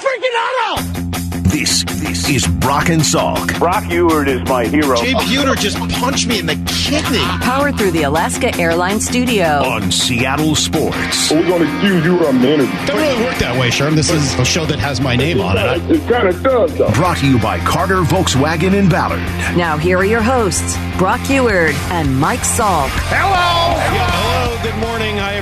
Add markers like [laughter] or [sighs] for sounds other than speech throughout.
freaking auto! This this is Brock and Salk. Brock Huard is my hero. Jay Buhner just punched me in the kidney. Powered through the Alaska Airlines studio. on Seattle Sports. We're going to accuse you of management. Doesn't really work that way, Sherm. This is a show that has my name on it. I- It kind of does, though. Brought to you by Carter Volkswagen in Ballard. Now, here are your hosts, Brock Huard and Mike Salk. Hello, good morning. Hi,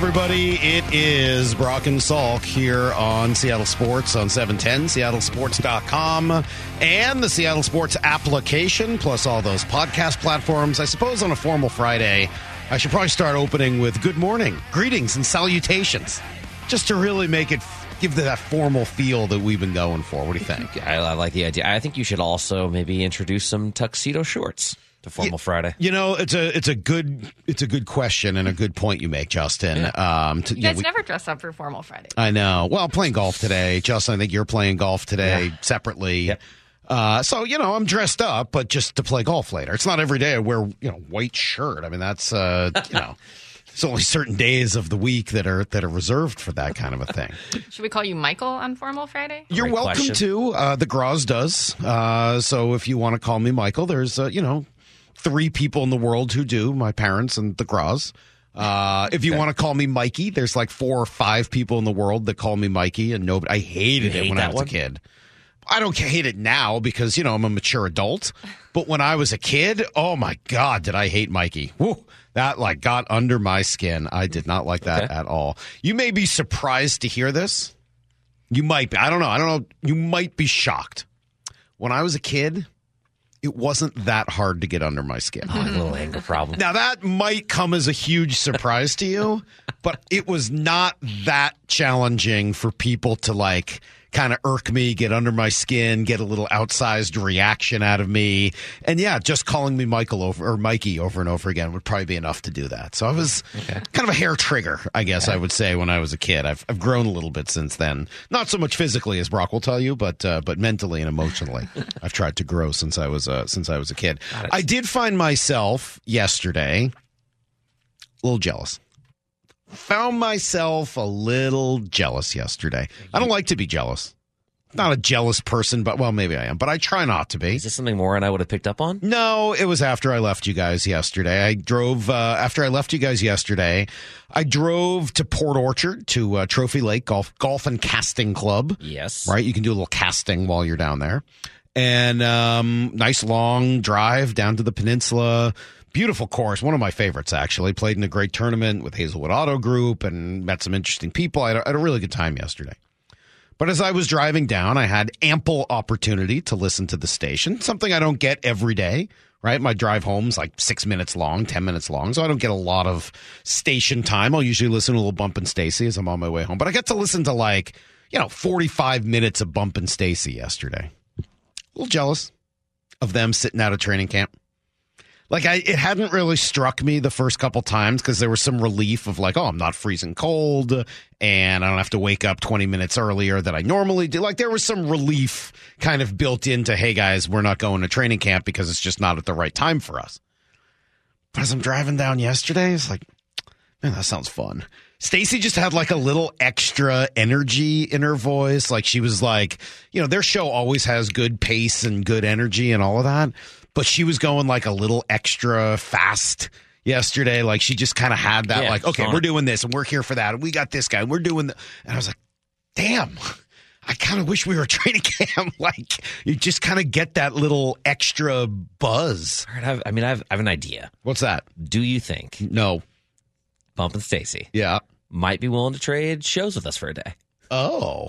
everybody. It is Brock and Salk here on Seattle Sports on 710, seattlesports.com, and the Seattle Sports application, plus all those podcast platforms. I suppose on a formal Friday, I should probably start opening with good morning, greetings, and salutations, just to really make it give that formal feel that we've been going for. What do you think? [laughs] I, I like the idea. I think you should also maybe introduce some tuxedo shorts to Formal Friday. You know, it's a it's a good it's a good question and a good point you make, Justin. Um, to, You know, guys we- never dress up for formal Friday. I know. Well, playing golf today, Justin. I think you're playing golf today separately. Yep. Uh, so you know, I'm dressed up, but just to play golf later. It's not every day I wear you know white shirt. I mean, that's uh, you know, it's only certain days of the week that are that are reserved for that kind of a thing. [laughs] Should we call you Michael on formal Friday? You're Great welcome question. to. Uh, the Graz does. Uh, so if you want to call me Michael, there's uh, you know three people in the world who do. My parents and the Graz. Uh, if you want to call me Mikey, there's like four or five people in the world that call me Mikey, and nobody. I hated You it when I was one? a kid. I don't hate it now because you know I'm a mature adult. But when I was a kid, oh my god, did I hate Mikey? Woo, that like got under my skin. I did not like that Okay. at all. You may be surprised to hear this. You might be. I don't know. I don't know. You might be shocked. When I was a kid, it wasn't that hard to get under my skin. Oh, a little anger problem. Now that might come as a huge surprise to you, but it was not that challenging for people to like kind of irk me, get under my skin, get a little outsized reaction out of me. And yeah, just calling me Michael over or Mikey over and over again would probably be enough to do that. So I was kind of a hair trigger, I guess I would say when I was a kid. I've I've grown a little bit since then. Not so much physically as Brock will tell you, but uh, but mentally and emotionally. [laughs] I've tried to grow since I was uh, since I was a kid. I did find myself yesterday a little jealous. Found myself a little jealous yesterday. I don't like to be jealous. Not a jealous person, but well, maybe I am, but I try not to be. Is this something more and I would have picked up on? No, it was after I left you guys yesterday. I drove uh, after I left you guys yesterday. I drove to Port Orchard to uh, Trophy Lake Golf Golf and Casting Club. Yes. Right, you can do a little casting while you're down there, and um, nice long drive down to the peninsula. Beautiful course, one of my favorites actually. Played in a great tournament with Hazelwood Auto Group and met some interesting people. I had a, really good time yesterday. But as I was driving down, I had ample opportunity to listen to the station, something I don't get every day, right? My drive home's like six minutes long, 10 minutes long, so I don't get a lot of station time. I'll usually listen to a little Bump and Stacy as I'm on my way home, but I got to listen to like, you know, 45 minutes of Bump and Stacy yesterday. A little jealous of them sitting out of training camp. Like I, it hadn't really struck me the first couple times because there was some relief of like, oh, I'm not freezing cold, and I don't have to wake up 20 minutes earlier than I normally do. Like there was some relief kind of built into, hey guys, we're not going to training camp because it's just not at the right time for us. But as I'm driving down yesterday, it's like, man, that sounds fun. Stacy just had like a little extra energy in her voice. Like she was like, you know, their show always has good pace and good energy and all of that. But she was going like a little extra fast yesterday. Like she just kind of had that, Yeah, like, okay, we're doing this and we're here for that. And we got this guy. And we're doing the, and I was like, damn. I kind of wish we were training [laughs] camp. like you just kind of get that little extra buzz. All right, I've, I mean, I've, I have an idea. What's that? Do you think No. Bump and Stacy Yeah. might be willing to trade shows with us for a day? Oh.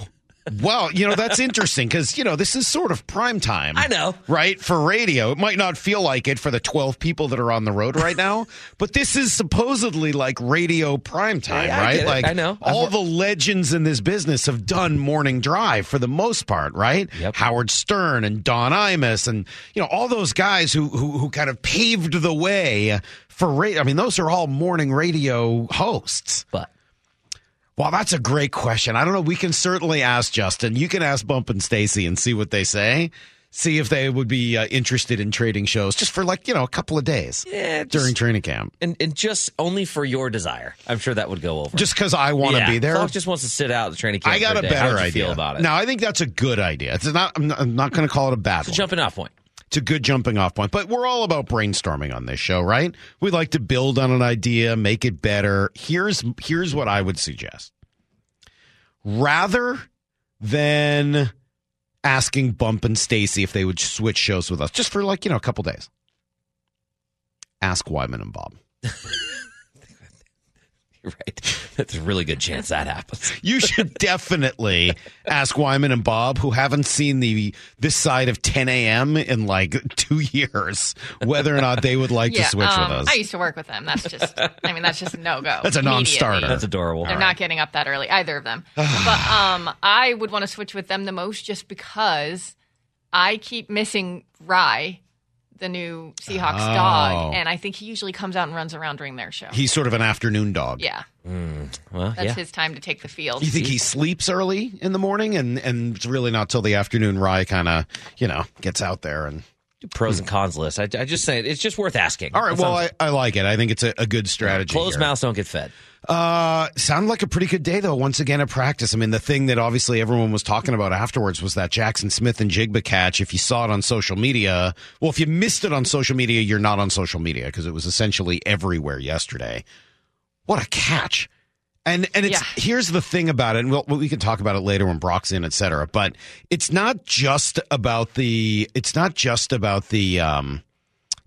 Well, you know, that's interesting because, you know, this is sort of prime time. I know. Right? For radio. It might not feel like it for the 12 people that are on the road right now, [laughs] but this is supposedly like radio prime time, Yeah, right? it. Like, I know. all I've- the legends in this business have done morning drive for the most part, right? Yep. Howard Stern and Don Imus and, you know, all those guys who, who, who kind of paved the way for radio. I mean, those are all morning radio hosts. But Well, that's a great question. I don't know. We can certainly ask Justin. You can ask Bump and Stacy and see what they say. see if they would be uh, interested in trading shows just for like you know a couple of days Yeah, just- during training camp. and, and just only for your desire. I'm sure that would go over. Just because I want to yeah, be there. Salk just wants to sit out the training camp. I got a. How better idea Feel about it? No, I think that's a good idea. It's not. I'm not, I'm not going to call it a bad it's a one. jumping off point. It's a good jumping off point. But we're all about brainstorming on this show, right? We like to build on an idea, make it better. Here's here's what I would suggest. Rather than asking Bump and Stacy if they would switch shows with us just for like, you know, a couple days. Ask Wyman and Bob. [laughs] You're [laughs] right. That's a really good chance that happens. You [laughs] should definitely ask Wyman and Bob, who haven't seen the this side of 10 a.m. in like two years, whether or not they would like to switch um, with us. I used to work with them. That's just, I mean, that's just no go. That's a non-starter. That's adorable. They're not getting up that early, either of them. [sighs] but um, I would want to switch with them the most just because I keep missing Rye, the new Seahawks Oh. dog, and I think he usually comes out and runs around during their show. He's sort of an afternoon dog. yeah, hmm. Well, that's yeah. his time to take the field. You think he sleeps early in the morning and, and it's really not till the afternoon Rye kind of, you know, gets out there and pros and cons list. I, I just say it's just worth asking. All right, That well, sounds- I, I like it. I think it's a, a good strategy. closed here. mouths don't get fed. Uh, sounded like a pretty good day though. Once again at practice. I mean, the thing that obviously everyone was talking about afterwards was that Jaxon Smith-Njigba catch. If you saw it on social media, well, if you missed it on social media, you're not on social media because it was essentially everywhere yesterday. What a catch! And and it's Yeah. here's the thing about it, and we'll, we can talk about it later when Brock's in, et cetera. But it's not just about the it's not just about the um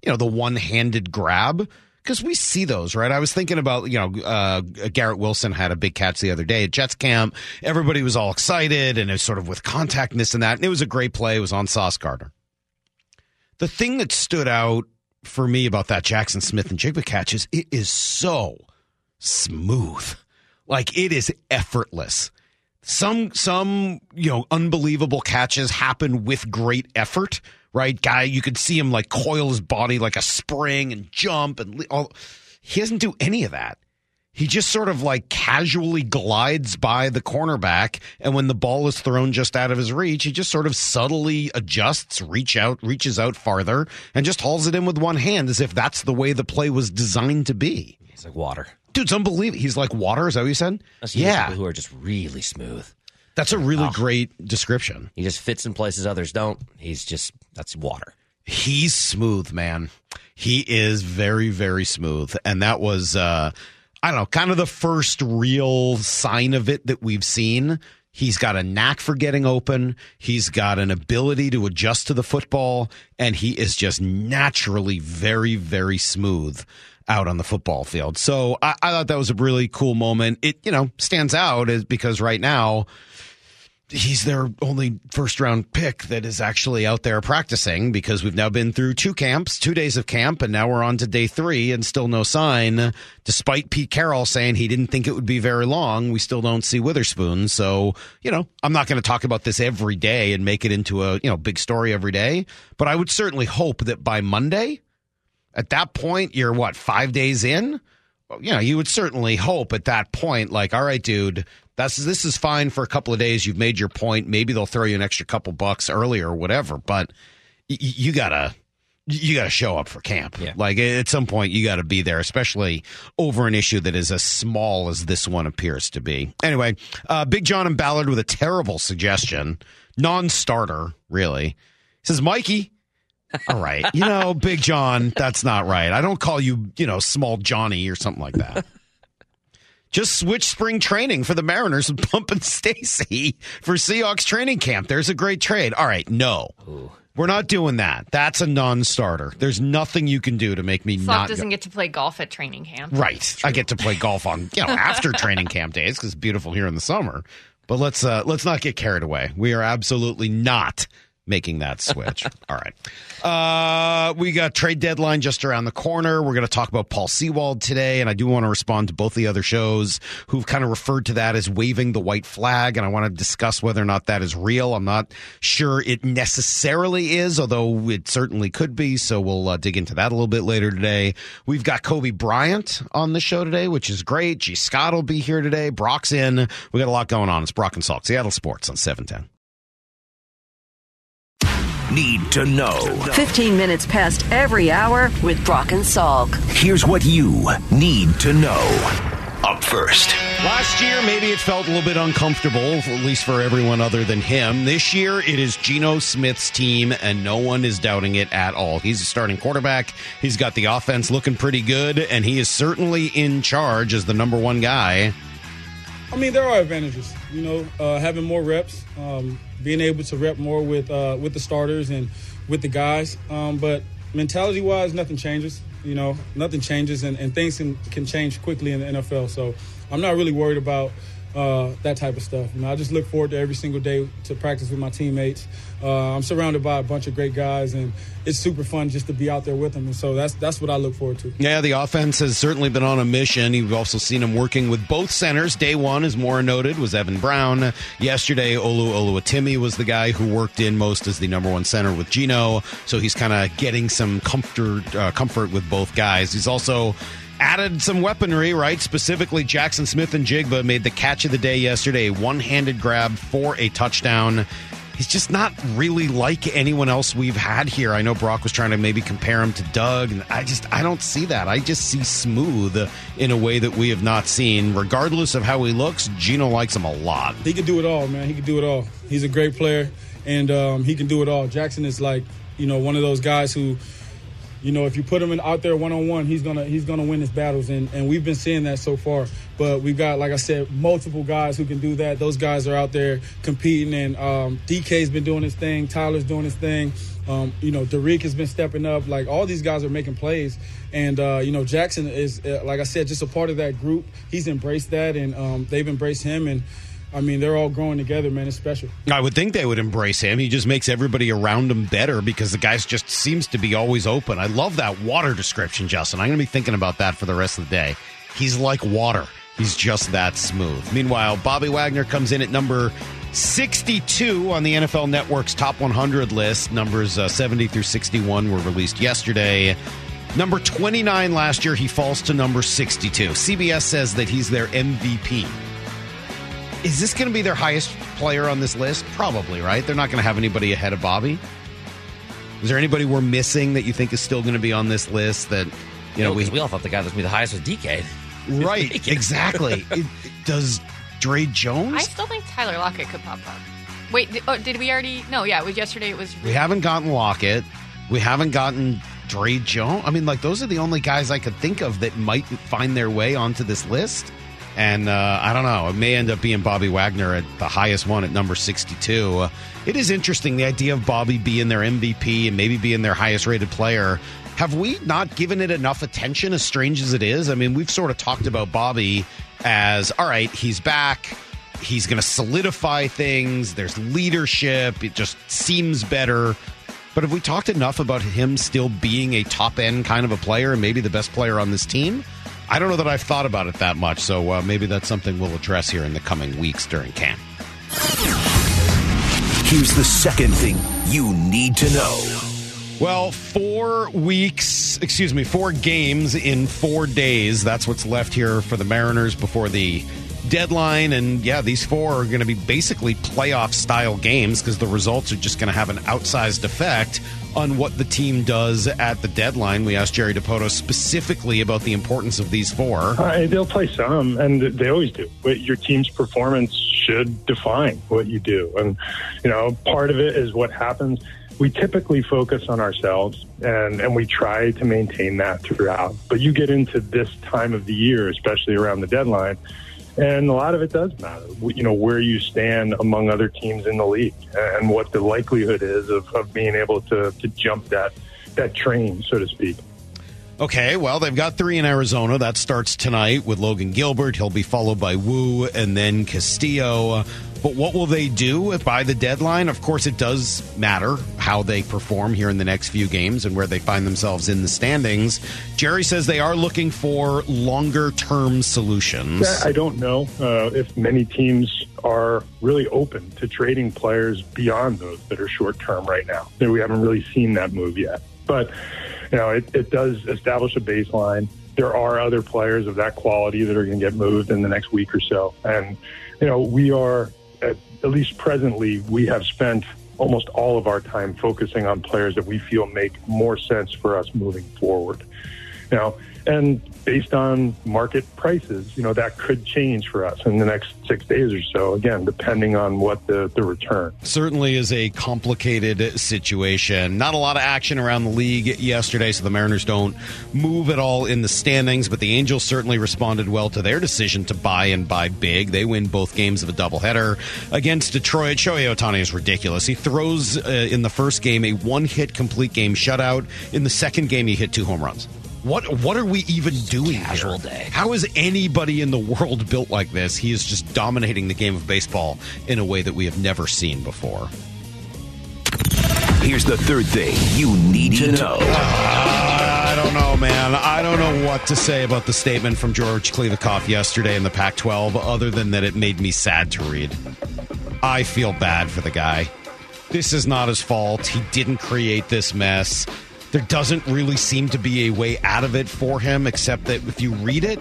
you know the one-handed grab because we see those right? I was thinking about you know uh, garrett wilson had a big catch the other day at jets camp. Everybody was all excited and it was sort of with contact and this and that. And it was a great play. It was on sauce gardner. The thing that stood out for me about that Jaxon Smith-Njigba catch is it is so smooth. Like it is effortless. Some some you know unbelievable catches happen with great effort right guy. You could see him like coil his body like a spring and jump and all he doesn't do any of that. He just sort of like casually glides by the cornerback and when the ball is thrown just out of his reach he just sort of subtly adjusts reach out reaches out farther and just hauls it in with one hand as if that's the way the play was designed to be. He's like water. dude it's unbelievable. He's like water? Is that what you said? That's yeah. People who are just really smooth. that's a really oh. great description. He just fits in places others don't. He's just that's water. He's smooth, man. He is very, very smooth. And that was, uh, I don't know, kind of the first real sign of it that we've seen. He's got a knack for getting open. He's got an ability to adjust to the football, and he is just naturally very, very smooth out on the football field. So I, I thought that was a really cool moment. It, you know, stands out is because right now, he's their only first round pick that is actually out there practicing because we've now been through two camps, two days of camp, and now we're on to day three and still no sign. Despite Pete Carroll saying he didn't think it would be very long, we still don't see Witherspoon. So, you know, I'm not going to talk about this every day and make it into a, you know, big story every day, but I would certainly hope that by Monday, at that point, you're what, five days in? you know, you would certainly hope at that point, like, all right, dude, that's this is fine for a couple of days. You've made your point. Maybe they'll throw you an extra couple bucks earlier or whatever. But y- you gotta you gotta show up for camp. Yeah. Like at some point, you got to be there, especially over an issue that is as small as this one appears to be. Anyway, uh, Big John and Ballard with a terrible suggestion, non-starter, really. He says, Mikey. All right. You know, Big John, that's not right. I don't call you, you know, small Johnny or something like that. [laughs] Just switch spring training for the Mariners and Bump and Stacy for Seahawks training camp. There's a great trade. All right, no. We're not doing that. That's a non-starter. There's nothing you can do to make me Slock not doesn't go- get to play golf at training camp. Right. I get to play golf on, you know, after [laughs] training camp days because it's beautiful here in the summer. But let's uh let's not get carried away. We are absolutely not making that switch. [laughs] All right. Uh we got trade deadline just around the corner. We're going to talk about Paul Sewald today and I do want to respond to both the other shows who've kind of referred to that as waving the white flag and I want to discuss whether or not that is real. I'm not sure it necessarily is, although it certainly could be, so we'll uh, dig into that a little bit later today. We've got Kobe Bryant on the show today, which is great. G. Scott will be here today. Brock's in. We got a lot going on. It's Brock and Salk, Seattle Sports on 710. Need to know. 15 minutes past every hour with Brock and Salk. Here's what you need to know. Up first. Last year, maybe it felt a little bit uncomfortable, at least for everyone other than him. This year, it is Geno Smith's team, and no one is doubting it at all. He's a starting quarterback. He's got the offense looking pretty good, and he is certainly in charge as the number one guy. I mean, there are advantages. You know, uh, having more reps, um, being able to rep more with uh, with the starters and with the guys. Um, but mentality wise, nothing changes. You know, nothing changes, and, and things can, can change quickly in the NFL. So I'm not really worried about uh, that type of stuff. You know, I just look forward to every single day to practice with my teammates. Uh, I'm surrounded by a bunch of great guys, and it's super fun just to be out there with them. And so that's that's what I look forward to. Yeah, the offense has certainly been on a mission. You've also seen him working with both centers. Day one, as more noted, was Evan Brown. Yesterday, Olu Oluwatimi was the guy who worked in most as the number one center with Geno. So he's kind of getting some comfort uh, comfort with both guys. He's also added some weaponry, right? Specifically, Jaxon Smith-Njigba made the catch of the day yesterday, one handed grab for a touchdown. He's just not really like anyone else we've had here. I know Brock was trying to maybe compare him to Doug, and I just I don't see that. I just see smooth in a way that we have not seen. Regardless of how he looks, Geno likes him a lot. He can do it all, man. He can do it all. He's a great player, and um, he can do it all. Jaxon is like, you know, one of those guys who you know, if you put him in, out there one on one, he's gonna he's gonna win his battles, and and we've been seeing that so far. But we've got, like I said, multiple guys who can do that. Those guys are out there competing, and um, DK's been doing his thing. Tyler's doing his thing. Um, you know, Derek has been stepping up. Like all these guys are making plays, and uh, you know, Jaxon is, uh, like I said, just a part of that group. He's embraced that, and um, they've embraced him, and I mean, they're all growing together, man. It's special. I would think they would embrace him. He just makes everybody around him better because the guy just seems to be always open. I love that water description, Justin. I'm going to be thinking about that for the rest of the day. He's like water. He's just that smooth. Meanwhile, Bobby Wagner comes in at number 62 on the NFL Network's top 100 list. Numbers uh, 70 through 61 were released yesterday. Number 29 last year, he falls to number 62. CBS says that he's their MVP. Is this going to be their highest player on this list? Probably, right? They're not going to have anybody ahead of Bobby. Is there anybody we're missing that you think is still going to be on this list that you know No, we 'cause we all thought the guy that was going to be the highest was [laughs] DK. right exactly [laughs] it, does Dre Jones? I still think Tyler Lockett could pop up. Wait, did, oh, did we already? No, yeah, it was yesterday. It was. we haven't gotten Lockett. We haven't gotten Dre Jones. I mean, like those are the only guys I could think of that might find their way onto this list. And uh, I don't know. It may end up being Bobby Wagner at the highest one at number 62. Uh, it is interesting the idea of Bobby being their MVP and maybe being their highest rated player. Have we not given it enough attention, as strange as it is? I mean, we've sort of talked about Bobby as all right, he's back. He's going to solidify things. There's leadership. It just seems better. But have we talked enough about him still being a top end kind of a player and maybe the best player on this team? I don't know that I've thought about it that much, so uh, maybe that's something we'll address here in the coming weeks during camp. Here's the second thing you need to know. Well, four weeks, excuse me, four games in four days. That's what's left here for the Mariners before the deadline. And yeah, these four are going to be basically playoff style games because the results are just going to have an outsized effect on what the team does at the deadline. We asked Jerry Dipoto specifically about the importance of these four. Uh, they'll play some, and they always do. But your team's performance should define what you do. And, you know, part of it is what happens. We typically focus on ourselves and, and we try to maintain that throughout. But you get into this time of the year, especially around the deadline, and a lot of it does matter. You know, where you stand among other teams in the league and what the likelihood is of, of being able to, to jump that, that train, so to speak. Okay, well, they've got three in Arizona. That starts tonight with Logan Gilbert. He'll be followed by Woo and then Castillo. But what will they do if by the deadline? Of course, it does matter how they perform here in the next few games and where they find themselves in the standings. Jerry says they are looking for longer term solutions. I don't know uh, if many teams are really open to trading players beyond those that are short term right now. We haven't really seen that move yet. But, you know, it, it does establish a baseline. There are other players of that quality that are going to get moved in the next week or so. And, you know, we are, at, at least presently, we have spent almost all of our time focusing on players that we feel make more sense for us moving forward. Now, and based on market prices, you know, that could change for us in the next six days or so, again, depending on what the, the return. Certainly is a complicated situation. Not a lot of action around the league yesterday, so the Mariners don't move at all in the standings, but the Angels certainly responded well to their decision to buy and buy big. They win both games of a doubleheader against Detroit. Shohei Ohtani is ridiculous. He throws uh, in the first game a one hit complete game shutout. In the second game, he hit two home runs. What what are we even doing Casual here? day. How is anybody in the world built like this? He is just dominating the game of baseball in a way that we have never seen before. Here's the third thing you need to know. Ah, I don't know, man. I don't know what to say about the statement from George Kliavkoff yesterday in the Pac 12, other than that it made me sad to read. I feel bad for the guy. This is not his fault. He didn't create this mess. There doesn't really seem to be a way out of it for him, except that if you read it,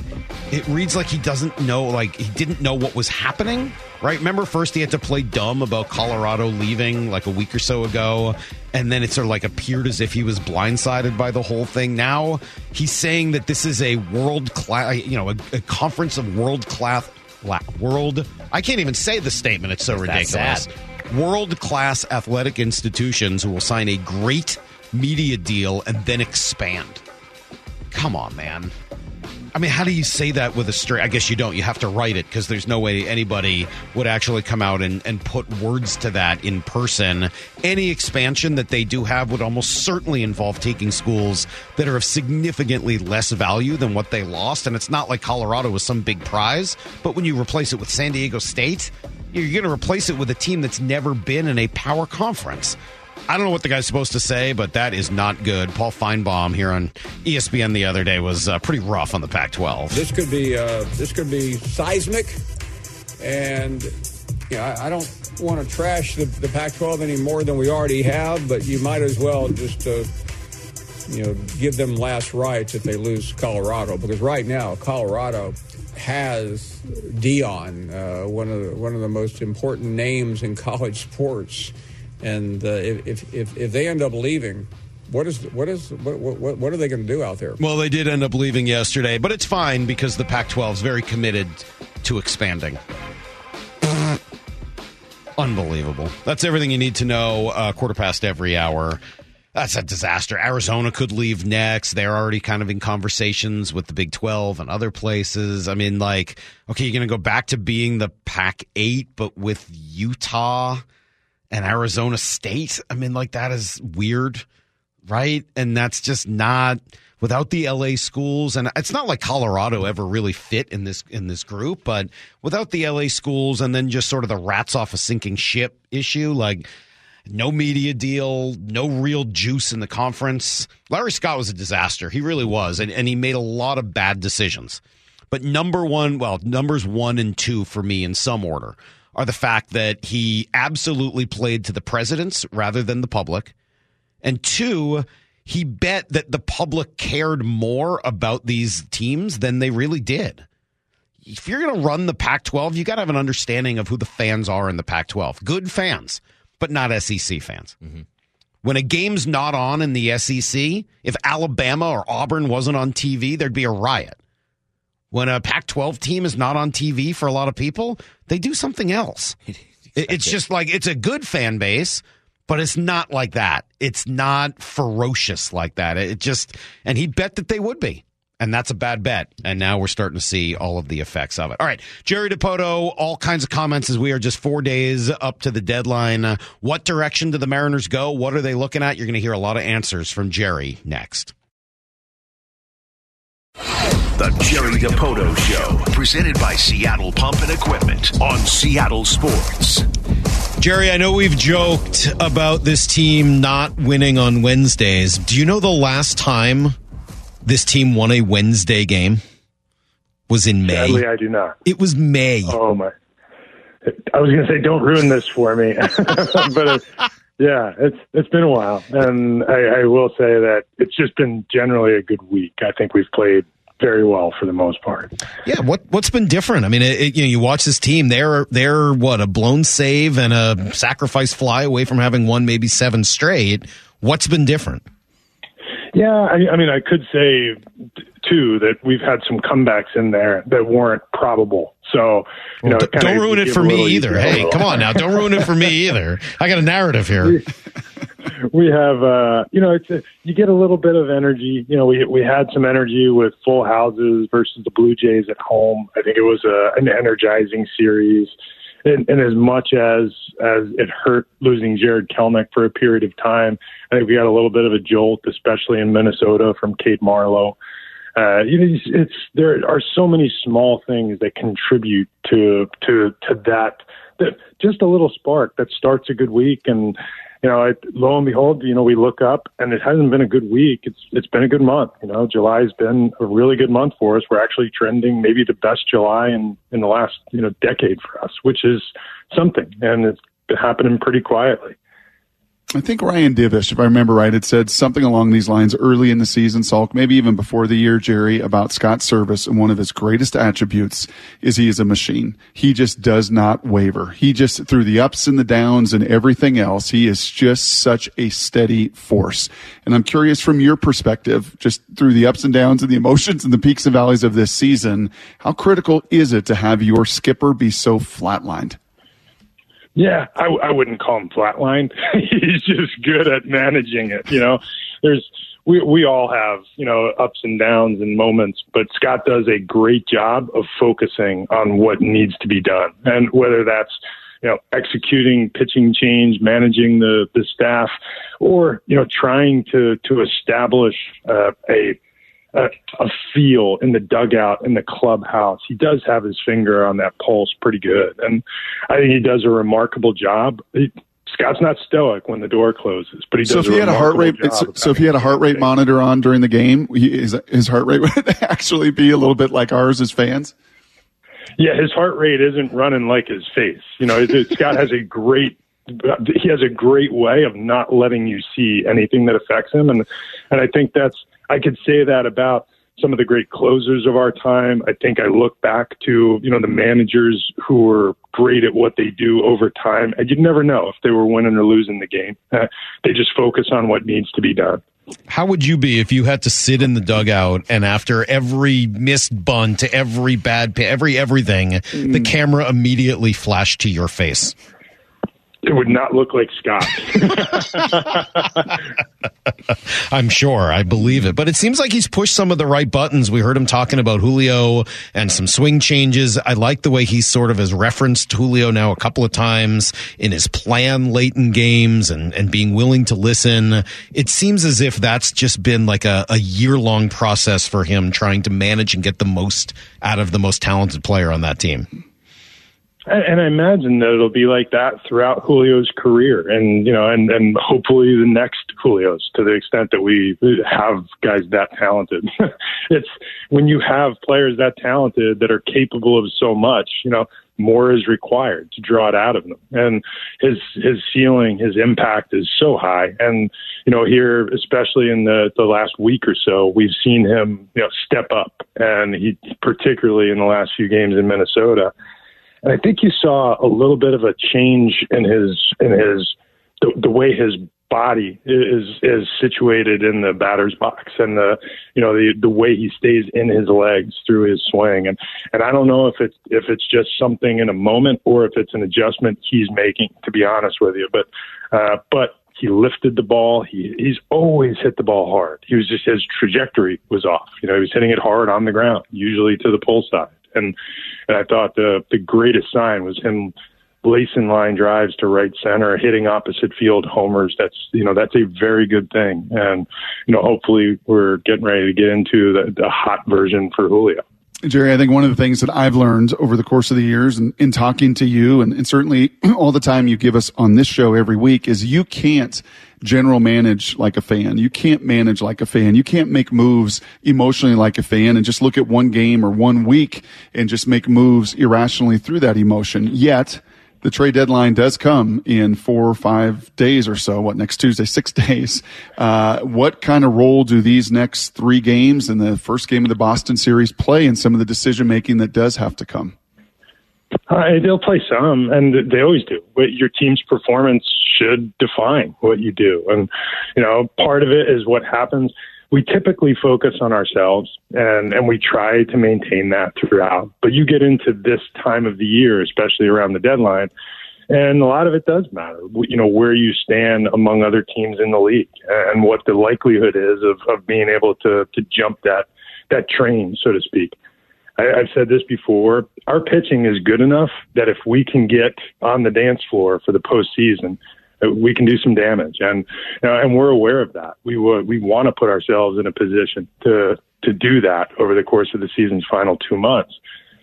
it reads like he doesn't know, like he didn't know what was happening, right? Remember, first he had to play dumb about Colorado leaving like a week or so ago, and then it sort of like appeared as if he was blindsided by the whole thing. Now he's saying that this is a world class, you know, a, a conference of world class, world. I can't even say the statement. It's so ridiculous. World class athletic institutions who will sign a great media deal and then expand. Come on, man. I mean, how do you say that with a straight? I guess you don't. You have to write it because there's no way anybody would actually come out and, and put words to that in person. Any expansion that they do have would almost certainly involve taking schools that are of significantly less value than what they lost. And it's not like Colorado was some big prize, but when you replace it with San Diego State, you're going to replace it with a team that's never been in a power conference. I don't know what the guy's supposed to say, but that is not good. Paul Finebaum here on ESPN the other day was uh, pretty rough on the Pac-12. This could be uh, this could be seismic, and you know, I, I don't want to trash the, the Pac-12 any more than we already have, but you might as well just uh, you know give them last rites if they lose Colorado, because right now Colorado has Deion, uh, one of the, one of the most important names in [laughs] college sports, and uh, if, if if they end up leaving. What is what is what what, what are they going to do out there? Well, they did end up leaving yesterday, but it's fine because the Pac-12 is very committed to expanding. Unbelievable. That's everything you need to know. Uh, quarter past every hour. That's a disaster. Arizona could leave next. They're already kind of in conversations with the Big 12 and other places. I mean, like, okay, you're going to go back to being the Pac 8, but with Utah and Arizona State. I mean, like, that is weird, right? And that's just not without the LA schools. And it's not like Colorado ever really fit in this in this group, but without the LA schools and then just sort of the rats off a sinking ship issue, like no media deal, no real juice in the conference. Larry Scott was a disaster. He really was. And, and he made a lot of bad decisions. But number one, well, numbers one and two for me in some order are the fact that he absolutely played to the presidents rather than the public. And two, he bet that the public cared more about these teams than they really did. If you're going to run the Pac 12, you got to have an understanding of who the fans are in the Pac 12. Good fans, but not SEC fans. Mm-hmm. When a game's not on in the SEC, if Alabama or Auburn wasn't on TV, there'd be a riot. When a Pac 12 team is not on TV for a lot of people, they do something else. [laughs] It- It's just like it's a good fan base, but it's not like that. It's not ferocious like that. It just, and he bet that they would be. And that's a bad bet. And now we're starting to see all of the effects of it. All right. Jerry Dipoto, all kinds of comments as we are just four days up to the deadline. Uh, what direction do the Mariners go? What are they looking at? You're going to hear a lot of answers from Jerry next. The Jerry Dipoto Show, presented by Seattle Pump and Equipment on Seattle Sports. Jerry, I know we've joked about this team not winning on Wednesdays. Do you know the last time this team won a Wednesday game was in May? Sadly, I do not. It was May. Oh my! I was going to say, don't ruin this for me, [laughs] but it, yeah, it's it's been a while, and I, I will say that it's just been generally a good week. I think we've played very well for the most part. Yeah, what what's been different? I mean, it, it, you know, you watch this team; they're they're what a blown save and a sacrifice fly away from having won maybe seven straight. What's been different? Yeah, I, I mean, I could say too that we've had some comebacks in there that weren't probable. So, you know, D- don't ruin it for me either. Hey, come on now, don't ruin it for me either. I got a narrative here. [laughs] we have uh you know it's a, you get a little bit of energy you know we we had some energy with full houses versus the blue jays at home i think it was a, an energizing series and, and as much as as it hurt losing Jarred Kelenic for a period of time, I think we got a little bit of a jolt, especially in Minnesota from Cade Marlowe. Uh, you know, it's, it's there are so many small things that contribute to to to that. That just a little spark that starts a good week, and you know, it, lo and behold, you know, we look up and it hasn't been a good week. It's it's been a good month. You know, July's been a really good month for us. We're actually trending maybe the best July in in the last you know decade for us, which is something, and it's happening pretty quietly. I think Ryan Divish, if I remember right, had said something along these lines early in the season, Salk, maybe even before the year, Jerry, about Scott Servais. And one of his greatest attributes is he is a machine. He just does not waver. He just, through the ups and the downs and everything else, he is just such a steady force. And I'm curious from your perspective, just through the ups and downs and the emotions and the peaks and valleys of this season, how critical is it to have your skipper be so flatlined? Yeah, I, I wouldn't call him flatlined. [laughs] He's just good at managing it. You know, there's we we all have you know ups and downs and moments, but Scott does a great job of focusing on what needs to be done, and whether that's you know executing pitching change, managing the the staff, or you know trying to to establish uh, a a, a feel in the dugout in the clubhouse. He does have his finger on that pulse pretty good, and I think he does a remarkable job. He, Scott's not stoic when the door closes, but he does. So if he had a heart rate, so, so if he had a heart rate monitor on during the game, he, his, his heart rate [laughs] would actually be a little bit like ours as fans. Yeah, his heart rate isn't running like his face. You know, Scott has a great he has a great way of not letting you see anything that affects him, and and I think that's I could say that about some of the great closers of our time. I think I look back to, you know, the managers who were great at what they do over time. And you'd never know if they were winning or losing the game. Uh, [laughs] they just focus on what needs to be done. How would you be if you had to sit in the dugout and after every missed bunt, every bad, every everything, mm. the camera immediately flashed to your face? It would not look like Scott. [laughs] I'm sure. I believe it. But it seems like he's pushed some of the right buttons. We heard him talking about Julio and some swing changes. I like the way he sort of has referenced Julio now a couple of times in his plan late in games and, and being willing to listen. It seems as if that's just been like a, a year long process for him trying to manage and get the most out of the most talented player on that team. And I imagine that it'll be like that throughout Julio's career, and you know, and and hopefully the next Julio's, to the extent that we have guys that talented. [laughs] it's when you have players that talented that are capable of so much, you know, more is required to draw it out of them. And his his ceiling, his impact is so high. And you know, here, especially in the the last week or so, we've seen him, you know, step up, and he particularly in the last few games in Minnesota and I think you saw a little bit of a change in his in his the, the way his body is is situated in the batter's box and the you know the the way he stays in his legs through his swing. And and I don't know if it's if it's just something in a moment or if it's an adjustment he's making to be honest with you. But uh but he lifted the ball. He he's always hit the ball hard. He was just his trajectory was off. You know he was hitting it hard on the ground usually to the pull side and and I thought the the greatest sign was him lacing line drives to right center, hitting opposite field homers. That's you know that's a very good thing, and you know hopefully we're getting ready to get into the, the hot version for Julio. Jerry, I think one of the things that I've learned over the course of the years and in talking to you and, and certainly [clears throat] all the time you give us on this show every week is you can't general manage like a fan. You can't manage like a fan. You can't make moves emotionally like a fan and just look at one game or one week and just make moves irrationally through that emotion. Yet, the trade deadline does come in four or five days or so. What next Tuesday? [laughs] Six days. Uh, what kind of role do these next three games and the first game of the Boston series play in some of the decision making that does have to come? Uh, they'll play some, and they always do. But your team's performance should define what you do, and you know part of it is what happens. We typically focus on ourselves, and and we try to maintain that throughout. But you get into this time of the year, especially around the deadline, and a lot of it does matter. You know where you stand among other teams in the league, and what the likelihood is of of being able to to jump that that train, so to speak. I, I've said this before. Our pitching is good enough that if we can get on the dance floor for the postseason, uh, we can do some damage, and know, and we're aware of that. We w- we want to put ourselves in a position to to do that over the course of the season's final two months.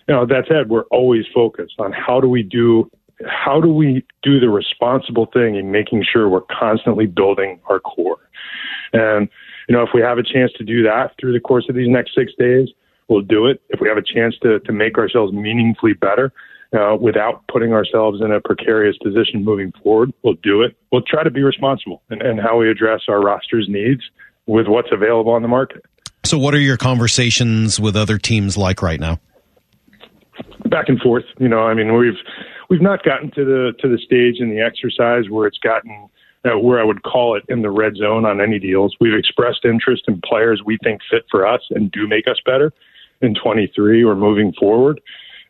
Know, that said, we're always focused on how do we do how do we do the responsible thing in making sure we're constantly building our core. And you know, if we have a chance to do that through the course of these next six days, we'll do it. If we have a chance to, to make ourselves meaningfully better uh, without putting ourselves in a precarious position moving forward, we'll do it. We'll try to be responsible in, in how we address our roster's needs with what's available on the market. So, what are your conversations with other teams like right now? Back and forth. You know, I mean, we've we've not gotten to the to the stage in the exercise where it's gotten uh, where I would call it in the red zone on any deals. We've expressed interest in players we think fit for us and do make us better in 23 or moving forward.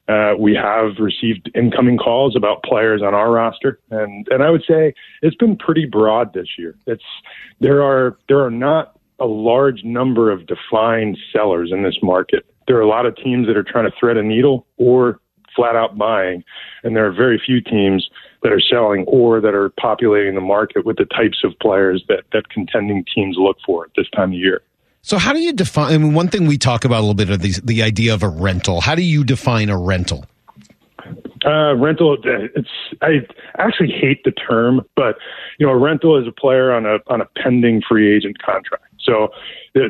Uh, we have received incoming calls about players on our roster, and and I would say it's been pretty broad this year. It's there are there are not a large number of defined sellers in this market. There are a lot of teams that are trying to thread a needle or flat out buying, and there are very few teams that are selling or that are populating the market with the types of players that that contending teams look for at this time of year. So how do you define? I mean, one thing we talk about a little bit of the the idea of a rental. How do you define a rental? Uh, rental. It's I actually hate the term, but you know, a rental is a player on a on a pending free agent contract. So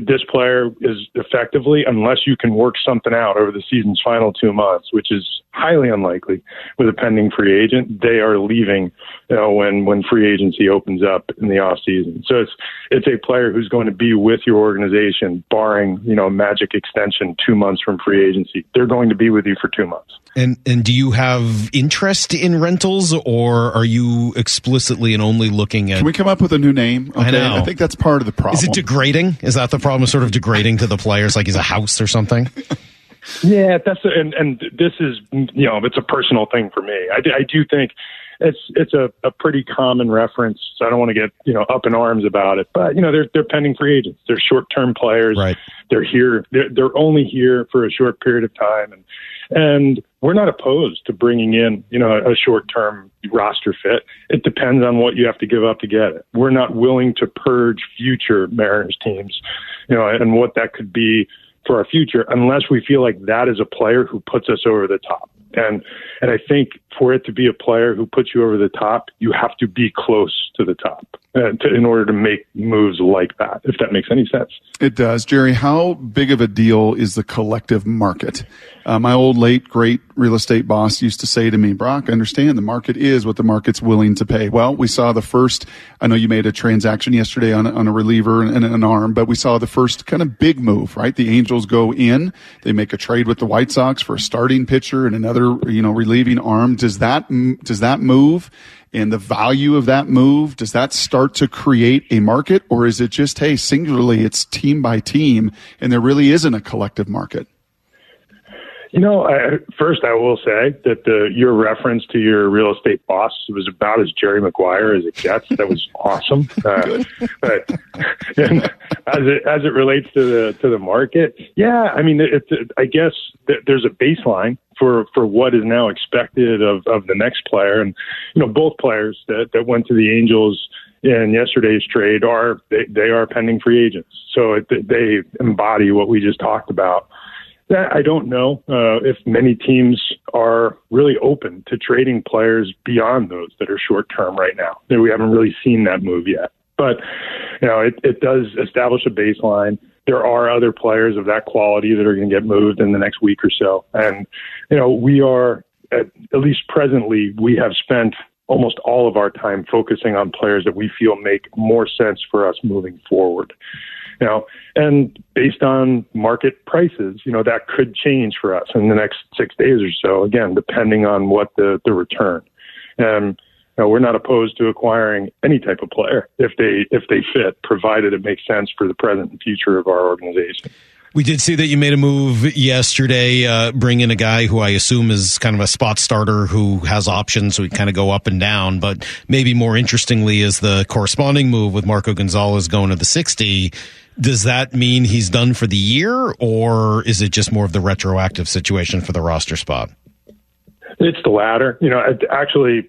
this player is effectively, unless you can work something out over the season's final two months, which is highly unlikely with a pending free agent, they are leaving. You know, when when free agency opens up in the off season. So it's it's a player who's going to be with your organization, barring you know magic extension two months from free agency. They're going to be with you for two months. And and do you have interest in rentals, or are you explicitly and only looking at? Can we come up with a new name? Okay, I know. I think that's part of the problem. Is it degrading? Is that the problem? Is sort of degrading to the players, like he's a house or something. Yeah, that's a, and and this is you know it's a personal thing for me. I, I do think it's it's a, a pretty common reference. So I don't want to get you know up in arms about it, but you know they're they're pending free agents. They're short term players. Right. They're here. They're they're only here for a short period of time, and and we're not opposed to bringing in you know a short term roster fit. It depends on what you have to give up to get it. We're not willing to purge future Mariners teams, you know, and what that could be for our future unless we feel like that is a player who puts us over the top. And and I think for it to be a player who puts you over the top, you have to be close to the top uh, to, in order to make moves like that. If that makes any sense. It does, Jerry. How big of a deal is the collective market? Uh, my old late great real estate boss used to say to me, Brock, I understand the market is what the market's willing to pay. Well, we saw the first. I know you made a transaction yesterday on on a reliever and, and an arm, but we saw the first kind of big move. Right, the Angels go in, they make a trade with the White Sox for a starting pitcher and another, you know, relieving arm. Does that does that move? And the value of that move does that start to create a market or is it just hey singularly it's team by team and there really isn't a collective market you know, I, first I will say that the your reference to your real estate boss was about as Jerry Maguire as it gets. That was [laughs] awesome. Uh, but [laughs] and as it as it relates to the to the market, yeah, I mean, it's it, I guess th- there's a baseline for for what is now expected of of the next player, and you know, both players that that went to the Angels in yesterday's trade are they, they are pending free agents, so it, they embody what we just talked about. That I don't know uh, if many teams are really open to trading players beyond those that are short term right now. We haven't really seen that move yet, but you know it, it does establish a baseline. There are other players of that quality that are going to get moved in the next week or so, and you know we are at, at least presently, we have spent almost all of our time focusing on players that we feel make more sense for us moving forward. You know, and based on market prices, you know, that could change for us in the next six days or so, again, depending on what the, the return. And you know, we're not opposed to acquiring any type of player if they if they fit, provided it makes sense for the present and future of our organization. We did see that you made a move yesterday, uh, bring in a guy who I assume is kind of a spot starter who has options, so he kind of go up and down. But maybe more interestingly is the corresponding move with Marco Gonzales going to the 60. Does that mean he's done for the year, or is it just more of the retroactive situation for the roster spot? It's the latter. You know, actually,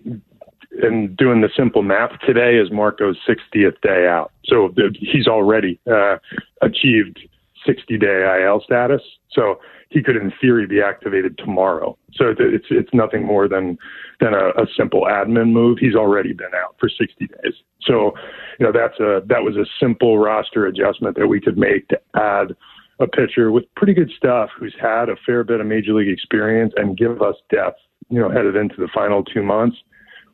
in doing the simple math, today is Marco's 60th day out. So he's already uh, achieved 60 day IL status. So he could, in theory, be activated tomorrow. So it's it's nothing more than than a, a simple admin move. He's already been out for 60 days. So you know that's a that was a simple roster adjustment that we could make to add a pitcher with pretty good stuff who's had a fair bit of major league experience and give us depth. You know, headed into the final two months,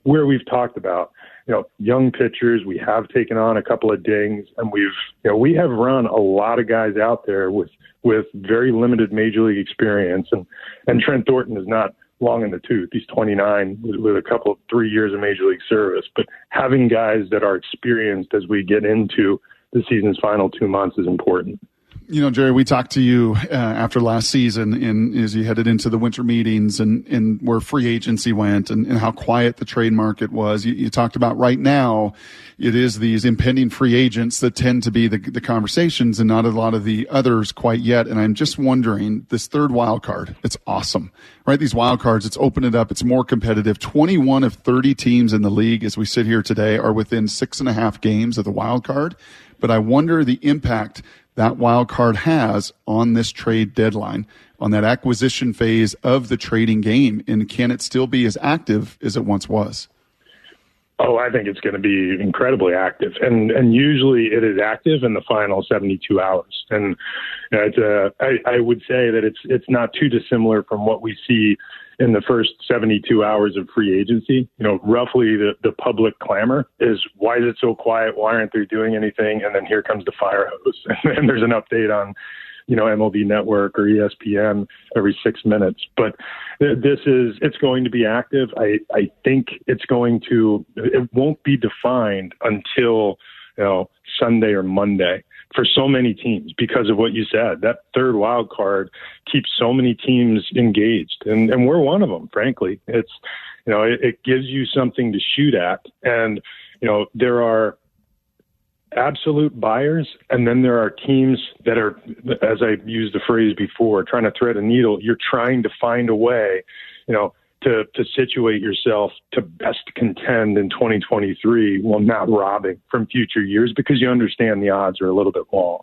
where we've talked about you know, young pitchers. We have taken on a couple of dings, and we've, you know, we have run a lot of guys out there with with very limited major league experience, and and Trent Thornton is not long in the tooth. He's 29 with, with a couple of three years of major league service, but having guys that are experienced as we get into the season's final two months is important you know, Jerry, we talked to you uh, after last season in, as you headed into the winter meetings and, and where free agency went and, and how quiet the trade market was. You, you, talked about right now, it is these impending free agents that tend to be the, the conversations and not a lot of the others quite yet. And I'm just wondering, this third wild card, it's awesome, right? These wild cards, it's opened it up. It's more competitive. 21 of 30 teams in the league as we sit here today are within six and a half games of the wild card. But I wonder the impact that wild card has on this trade deadline, on that acquisition phase of the trading game? And can it still be as active as it once was? Oh, I think it's going to be incredibly active, and and usually it is active in the final 72 hours. And know, it's a, I, I would say that it's it's not too dissimilar from what we see in the first 72 hours of free agency. You know, roughly the, the public clamor is why is it so quiet? Why aren't they doing anything? And then here comes the fire hose. [laughs] and then there's an update on, you know, MLB Network or ESPN every six minutes. But this is, it's going to be active. I, I think it's going to, it won't be defined until, you know, Sunday or Monday for so many teams because of what you said. That third wild card keeps so many teams engaged, and and we're one of them. Frankly, it's you know it, it gives you something to shoot at, and you know there are absolute buyers, and then there are teams that are, as I used the phrase before, trying to thread a needle. You're trying to find a way, you know to to situate yourself to best contend in 2023 while not robbing from future years because you understand the odds are a little bit long,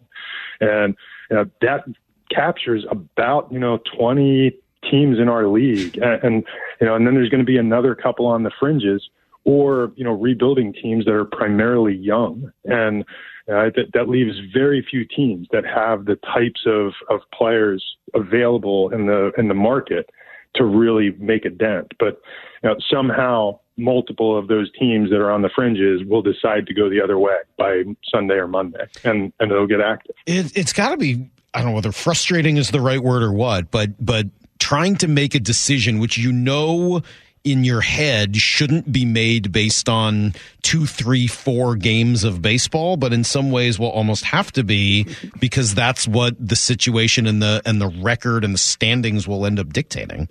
and you know, that captures about you know 20 teams in our league, and, and you know, and then there's going to be another couple on the fringes or you know rebuilding teams that are primarily young. And uh, that, that leaves very few teams that have the types of, of players available in the in the market to really make a dent. But you know, somehow multiple of those teams that are on the fringes will decide to go the other way by Sunday or Monday, and and it'll get active. It, it's got to be I don't know whether frustrating is the right word or what, but but trying to make a decision which you know in your head shouldn't be made based on two, three, four games of baseball, but in some ways will almost have to be because that's what the situation and the and the record and the standings will end up dictating.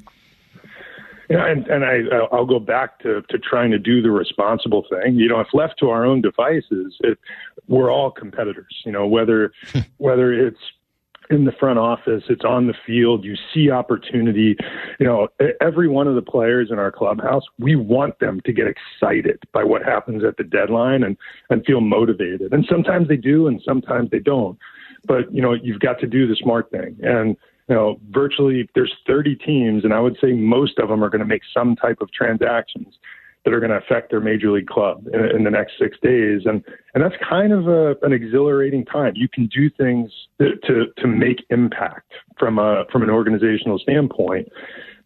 Yeah, and, and I I'll go back to to trying to do the responsible thing. You know, if left to our own devices, it, we're all competitors. You know, whether [laughs] whether it's in the front office, it's on the field. You see opportunity. You know, every one of the players in our clubhouse, we want them to get excited by what happens at the deadline and and feel motivated. And sometimes they do, and sometimes they don't. But you know, you've got to do the smart thing. And you know, virtually there's 30 teams, and I would say most of them are going to make some type of transactions that are going to affect their major league club in, in, the next six days, and and that's kind of a, an exhilarating time. You can do things to to make impact from a from an organizational standpoint,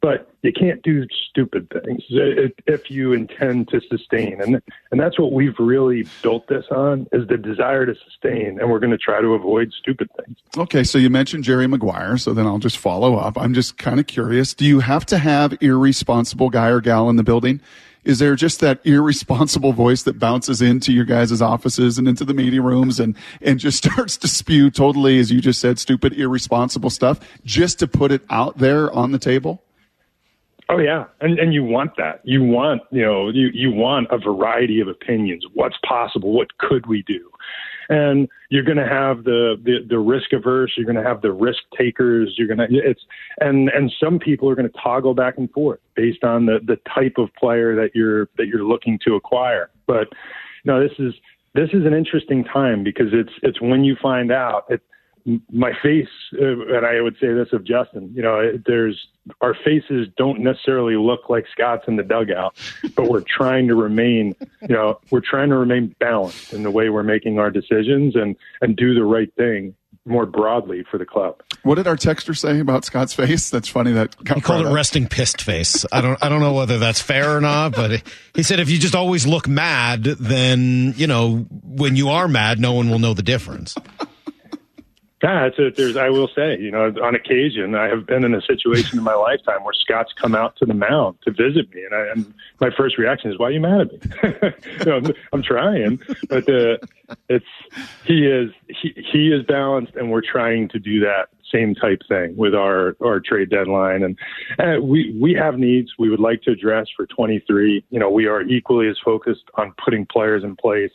but you can't do stupid things if you intend to sustain. And and that's what we've really built this on is the desire to sustain, and we're going to try to avoid stupid things. Okay, so you mentioned Jerry Maguire, so then I'll just follow up. I'm just kind of curious. Do you have to have irresponsible guy or gal in the building? Is there just that irresponsible voice that bounces into your guys' offices and into the meeting rooms and, and just [laughs] starts to spew totally, as you just said, stupid, irresponsible stuff just to put it out there on the table? Oh yeah, and and you want that. You want you know you you want a variety of opinions. What's possible? What could we do? And you're going to have the, the the risk averse. You're going to have the risk takers. You're going to it's and and some people are going to toggle back and forth based on the the type of player that you're that you're looking to acquire. But you know this is this is an interesting time because it's it's when you find out it my face, uh, and I would say this of Justin, you know, there's our faces don't necessarily look like Scott's in the dugout, but we're trying to remain, you know, we're trying to remain balanced in the way we're making our decisions and and do the right thing more broadly for the club. What did our texter say about Scott's face? That's funny. That he called it resting pissed face. I don't I don't know whether that's fair or not, but he said if you just always look mad, then you know when you are mad, no one will know the difference. Yeah, it's a, there's. I will say, you know, on occasion, I have been in a situation in my lifetime where Scott's come out to the mound to visit me, and, I, and my first reaction is, "Why are you mad at me?" [laughs] you know, I'm, I'm, trying, but uh, it's he is he he is balanced, and we're trying to do that same type thing with our our trade deadline, and, and we we have needs we would like to address for 23. You know, we are equally as focused on putting players in place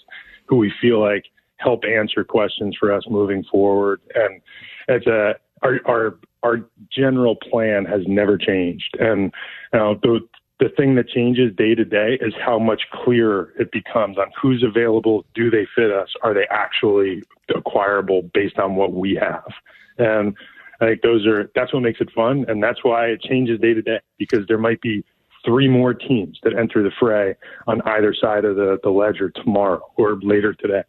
who we feel like help answer questions for us moving forward. And it's a our our our general plan has never changed. And you know, the the thing that changes day to day is how much clearer it becomes on who's available, do they fit us, are they actually acquirable based on what we have. And I think those are that's what makes it fun, and that's why it changes day to day because there might be three more teams that enter the fray on either side of the, the ledger tomorrow or later today.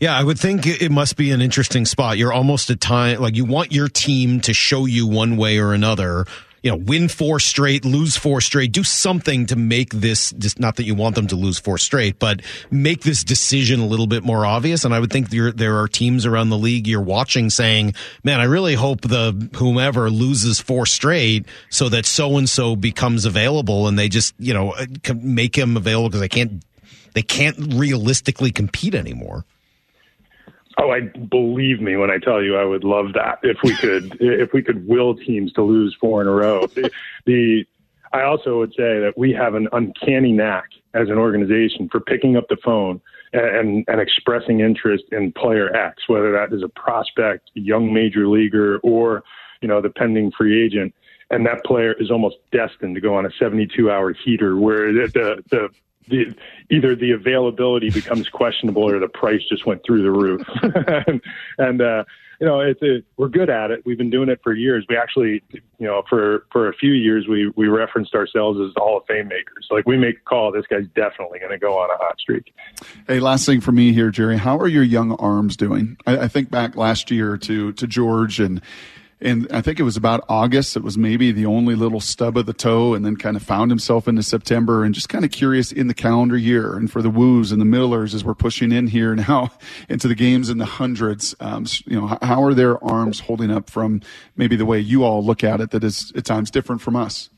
Yeah, I would think it must be an interesting spot. You're almost a time like you want your team to show you one way or another. You know, win four straight, lose four straight, do something to make this just not that you want them to lose four straight, but make this decision a little bit more obvious. And I would think there there are teams around the league you're watching saying, "Man, I really hope the whomever loses four straight so that so and so becomes available, and they just you know uh, make him available because they can't they can't realistically compete anymore." Oh, I believe me when I tell you I would love that if we could [laughs] if we could will teams to lose four in a row. The, the I also would say that we have an uncanny knack as an organization for picking up the phone and, and expressing interest in player X, whether that is a prospect, a young major leaguer, or you know the pending free agent and that player is almost destined to go on a 72 hour heater where the, the, the the, either the availability becomes questionable or the price just went through the roof. [laughs] and, and uh, you know, it's we're good at it. We've been doing it for years. We actually, you know, for for a few years, we we referenced ourselves as the Hall of Fame makers. Like we make a call, this guy's definitely going to go on a hot streak. Hey, last thing for me here, Jerry. How are your young arms doing? I, I think back last year to to George and and I think it was about August. It was maybe the only little stub of the toe, and then kind of found himself into September. And just kind of curious in the calendar year, and for the Woos and the Millers as we're pushing in here now [laughs] into the games in the hundreds. Um, you know, how are their arms holding up from maybe the way you all look at it that is at times different from us?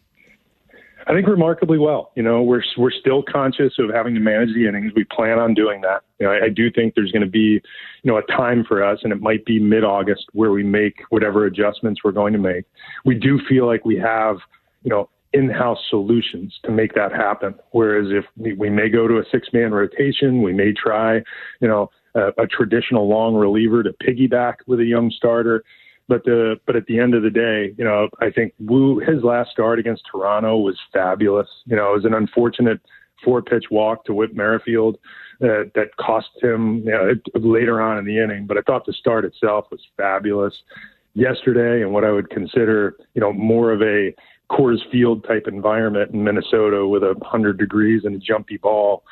I think remarkably well. You know, we're we're still conscious of having to manage the innings. We plan on doing that. You know, I, I do think there's going to be, you know, a time for us, and it might be mid-August where we make whatever adjustments we're going to make. We do feel like we have, you know, in-house solutions to make that happen. Whereas if we, we may go to a six-man rotation, we may try, you know, a, a traditional long reliever to piggyback with a young starter. But the but at the end of the day, you know, I think Woo his last start against Toronto was fabulous. You know, it was an unfortunate four pitch walk to Whit Merrifield that that cost him you know, later on in the inning. But I thought the start itself was fabulous yesterday, and what I would consider you know more of a Coors Field type environment in Minnesota with a hundred degrees and a jumpy ball.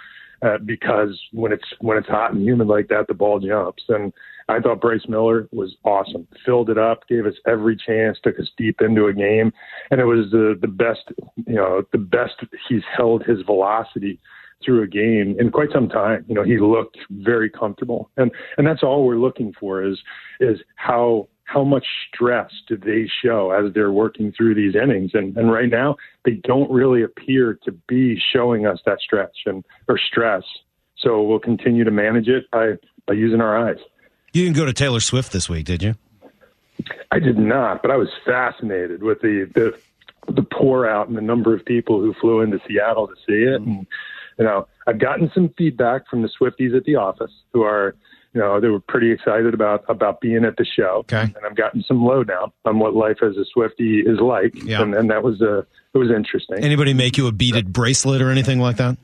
Uh, because when it's when it's hot and humid like that, the ball jumps, and I thought Bryce Miller was awesome. Filled it up, gave us every chance, took us deep into a game, and it was the the best, you know, the best he's held his velocity through a game in quite some time. You know, he looked very comfortable, and and that's all we're looking for is is how how much stress do they show as they're working through these innings? And and right now they don't really appear to be showing us that stretch and or stress. So we'll continue to manage it by by using our eyes. You didn't go to Taylor Swift this week, did you? I did not, but I was fascinated with the the the pour out and the number of people who flew into Seattle to see it. And you know, I've gotten some feedback from the Swifties at the office who are you know, they were pretty excited about about being at the show. Okay. And I've gotten some lowdown on what life as a Swifty is like. Yeah. And, and that was uh, it was interesting. Anybody make you a beaded bracelet or anything like that?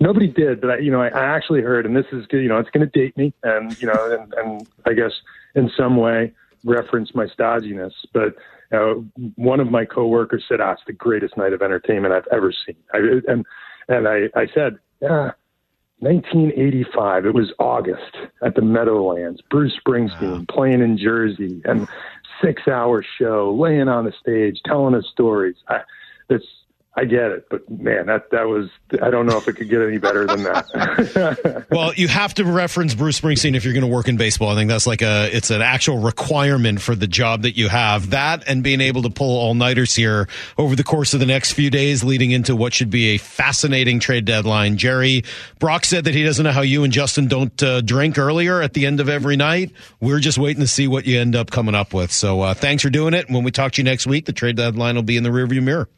Nobody did, but I, you know, I, I actually heard, and this is, you know, it's going to date me, and you know, and, and I guess in some way reference my stodginess. But know, one of my coworkers said, "Ah, it's the greatest night of entertainment I've ever seen." I, and and I, I said, "Yeah." 1985. It was August at the Meadowlands. Bruce Springsteen playing in Jersey and six hour show, laying on the stage, telling us stories. I, it's I get it, but man, that that was I don't know if it could get any better than that. [laughs] well, you have to reference Bruce Springsteen if you're going to work in baseball. I think that's like a it's an actual requirement for the job that you have. That and being able to pull all nighters here over the course of the next few days, leading into what should be a fascinating trade deadline. Jerry Brock said that he doesn't know how you and Justin don't uh, drink earlier at the end of every night. We're just waiting to see what you end up coming up with. So uh, thanks for doing it. When we talk to you next week, the trade deadline will be in the rearview mirror.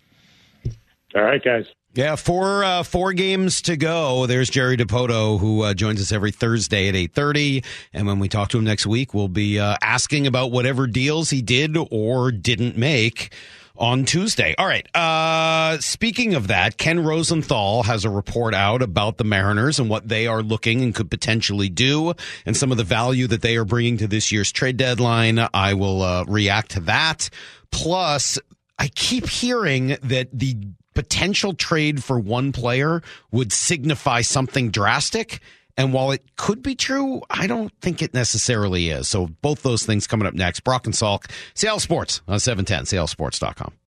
All right, guys. Yeah, four uh, four games to go. There's Jerry Dipoto, who uh, joins us every Thursday at eight thirty, and when we talk to him next week, we'll be uh, asking about whatever deals he did or didn't make on Tuesday. All right. Uh, speaking of that, Ken Rosenthal has a report out about the Mariners and what they are looking and could potentially do, and some of the value that they are bringing to this year's trade deadline. I will uh, react to that. Plus, I keep hearing that the potential trade for one player would signify something drastic. And while it could be true, I don't think it necessarily is. So both those things coming up next. Brock and Salk, Seattle Sports uh, on 710, seattlesports.com.